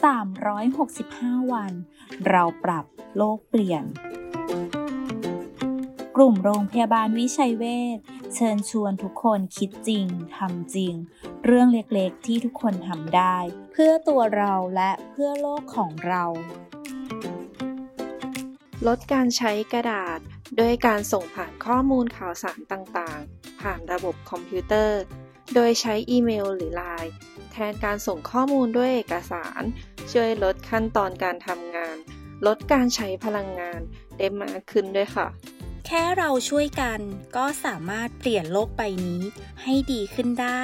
365 วัน เราปรับโลกเปลี่ยน กลุ่มโรงพยาบาลวิชัยเวชเชิญชวนทุกคนคิดจริงทำจริง เรื่องเล็กๆที่ทุกคนทำได้ เพื่อตัวเราและเพื่อโลกของเรา ลดการใช้กระดาษด้วยการส่งผ่านข้อมูลข่าวสารต่างๆ ผ่านระบบคอมพิวเตอร์ โดยใช้อีเมลหรือไลน์แทนการส่งข้อมูลด้วยเอกสาร ช่วยลดขั้นตอนการทำงาน ลดการใช้พลังงานได้มากขึ้นด้วยค่ะ แค่เราช่วยกันก็สามารถเปลี่ยนโลกใบนี้ให้ดีขึ้นได้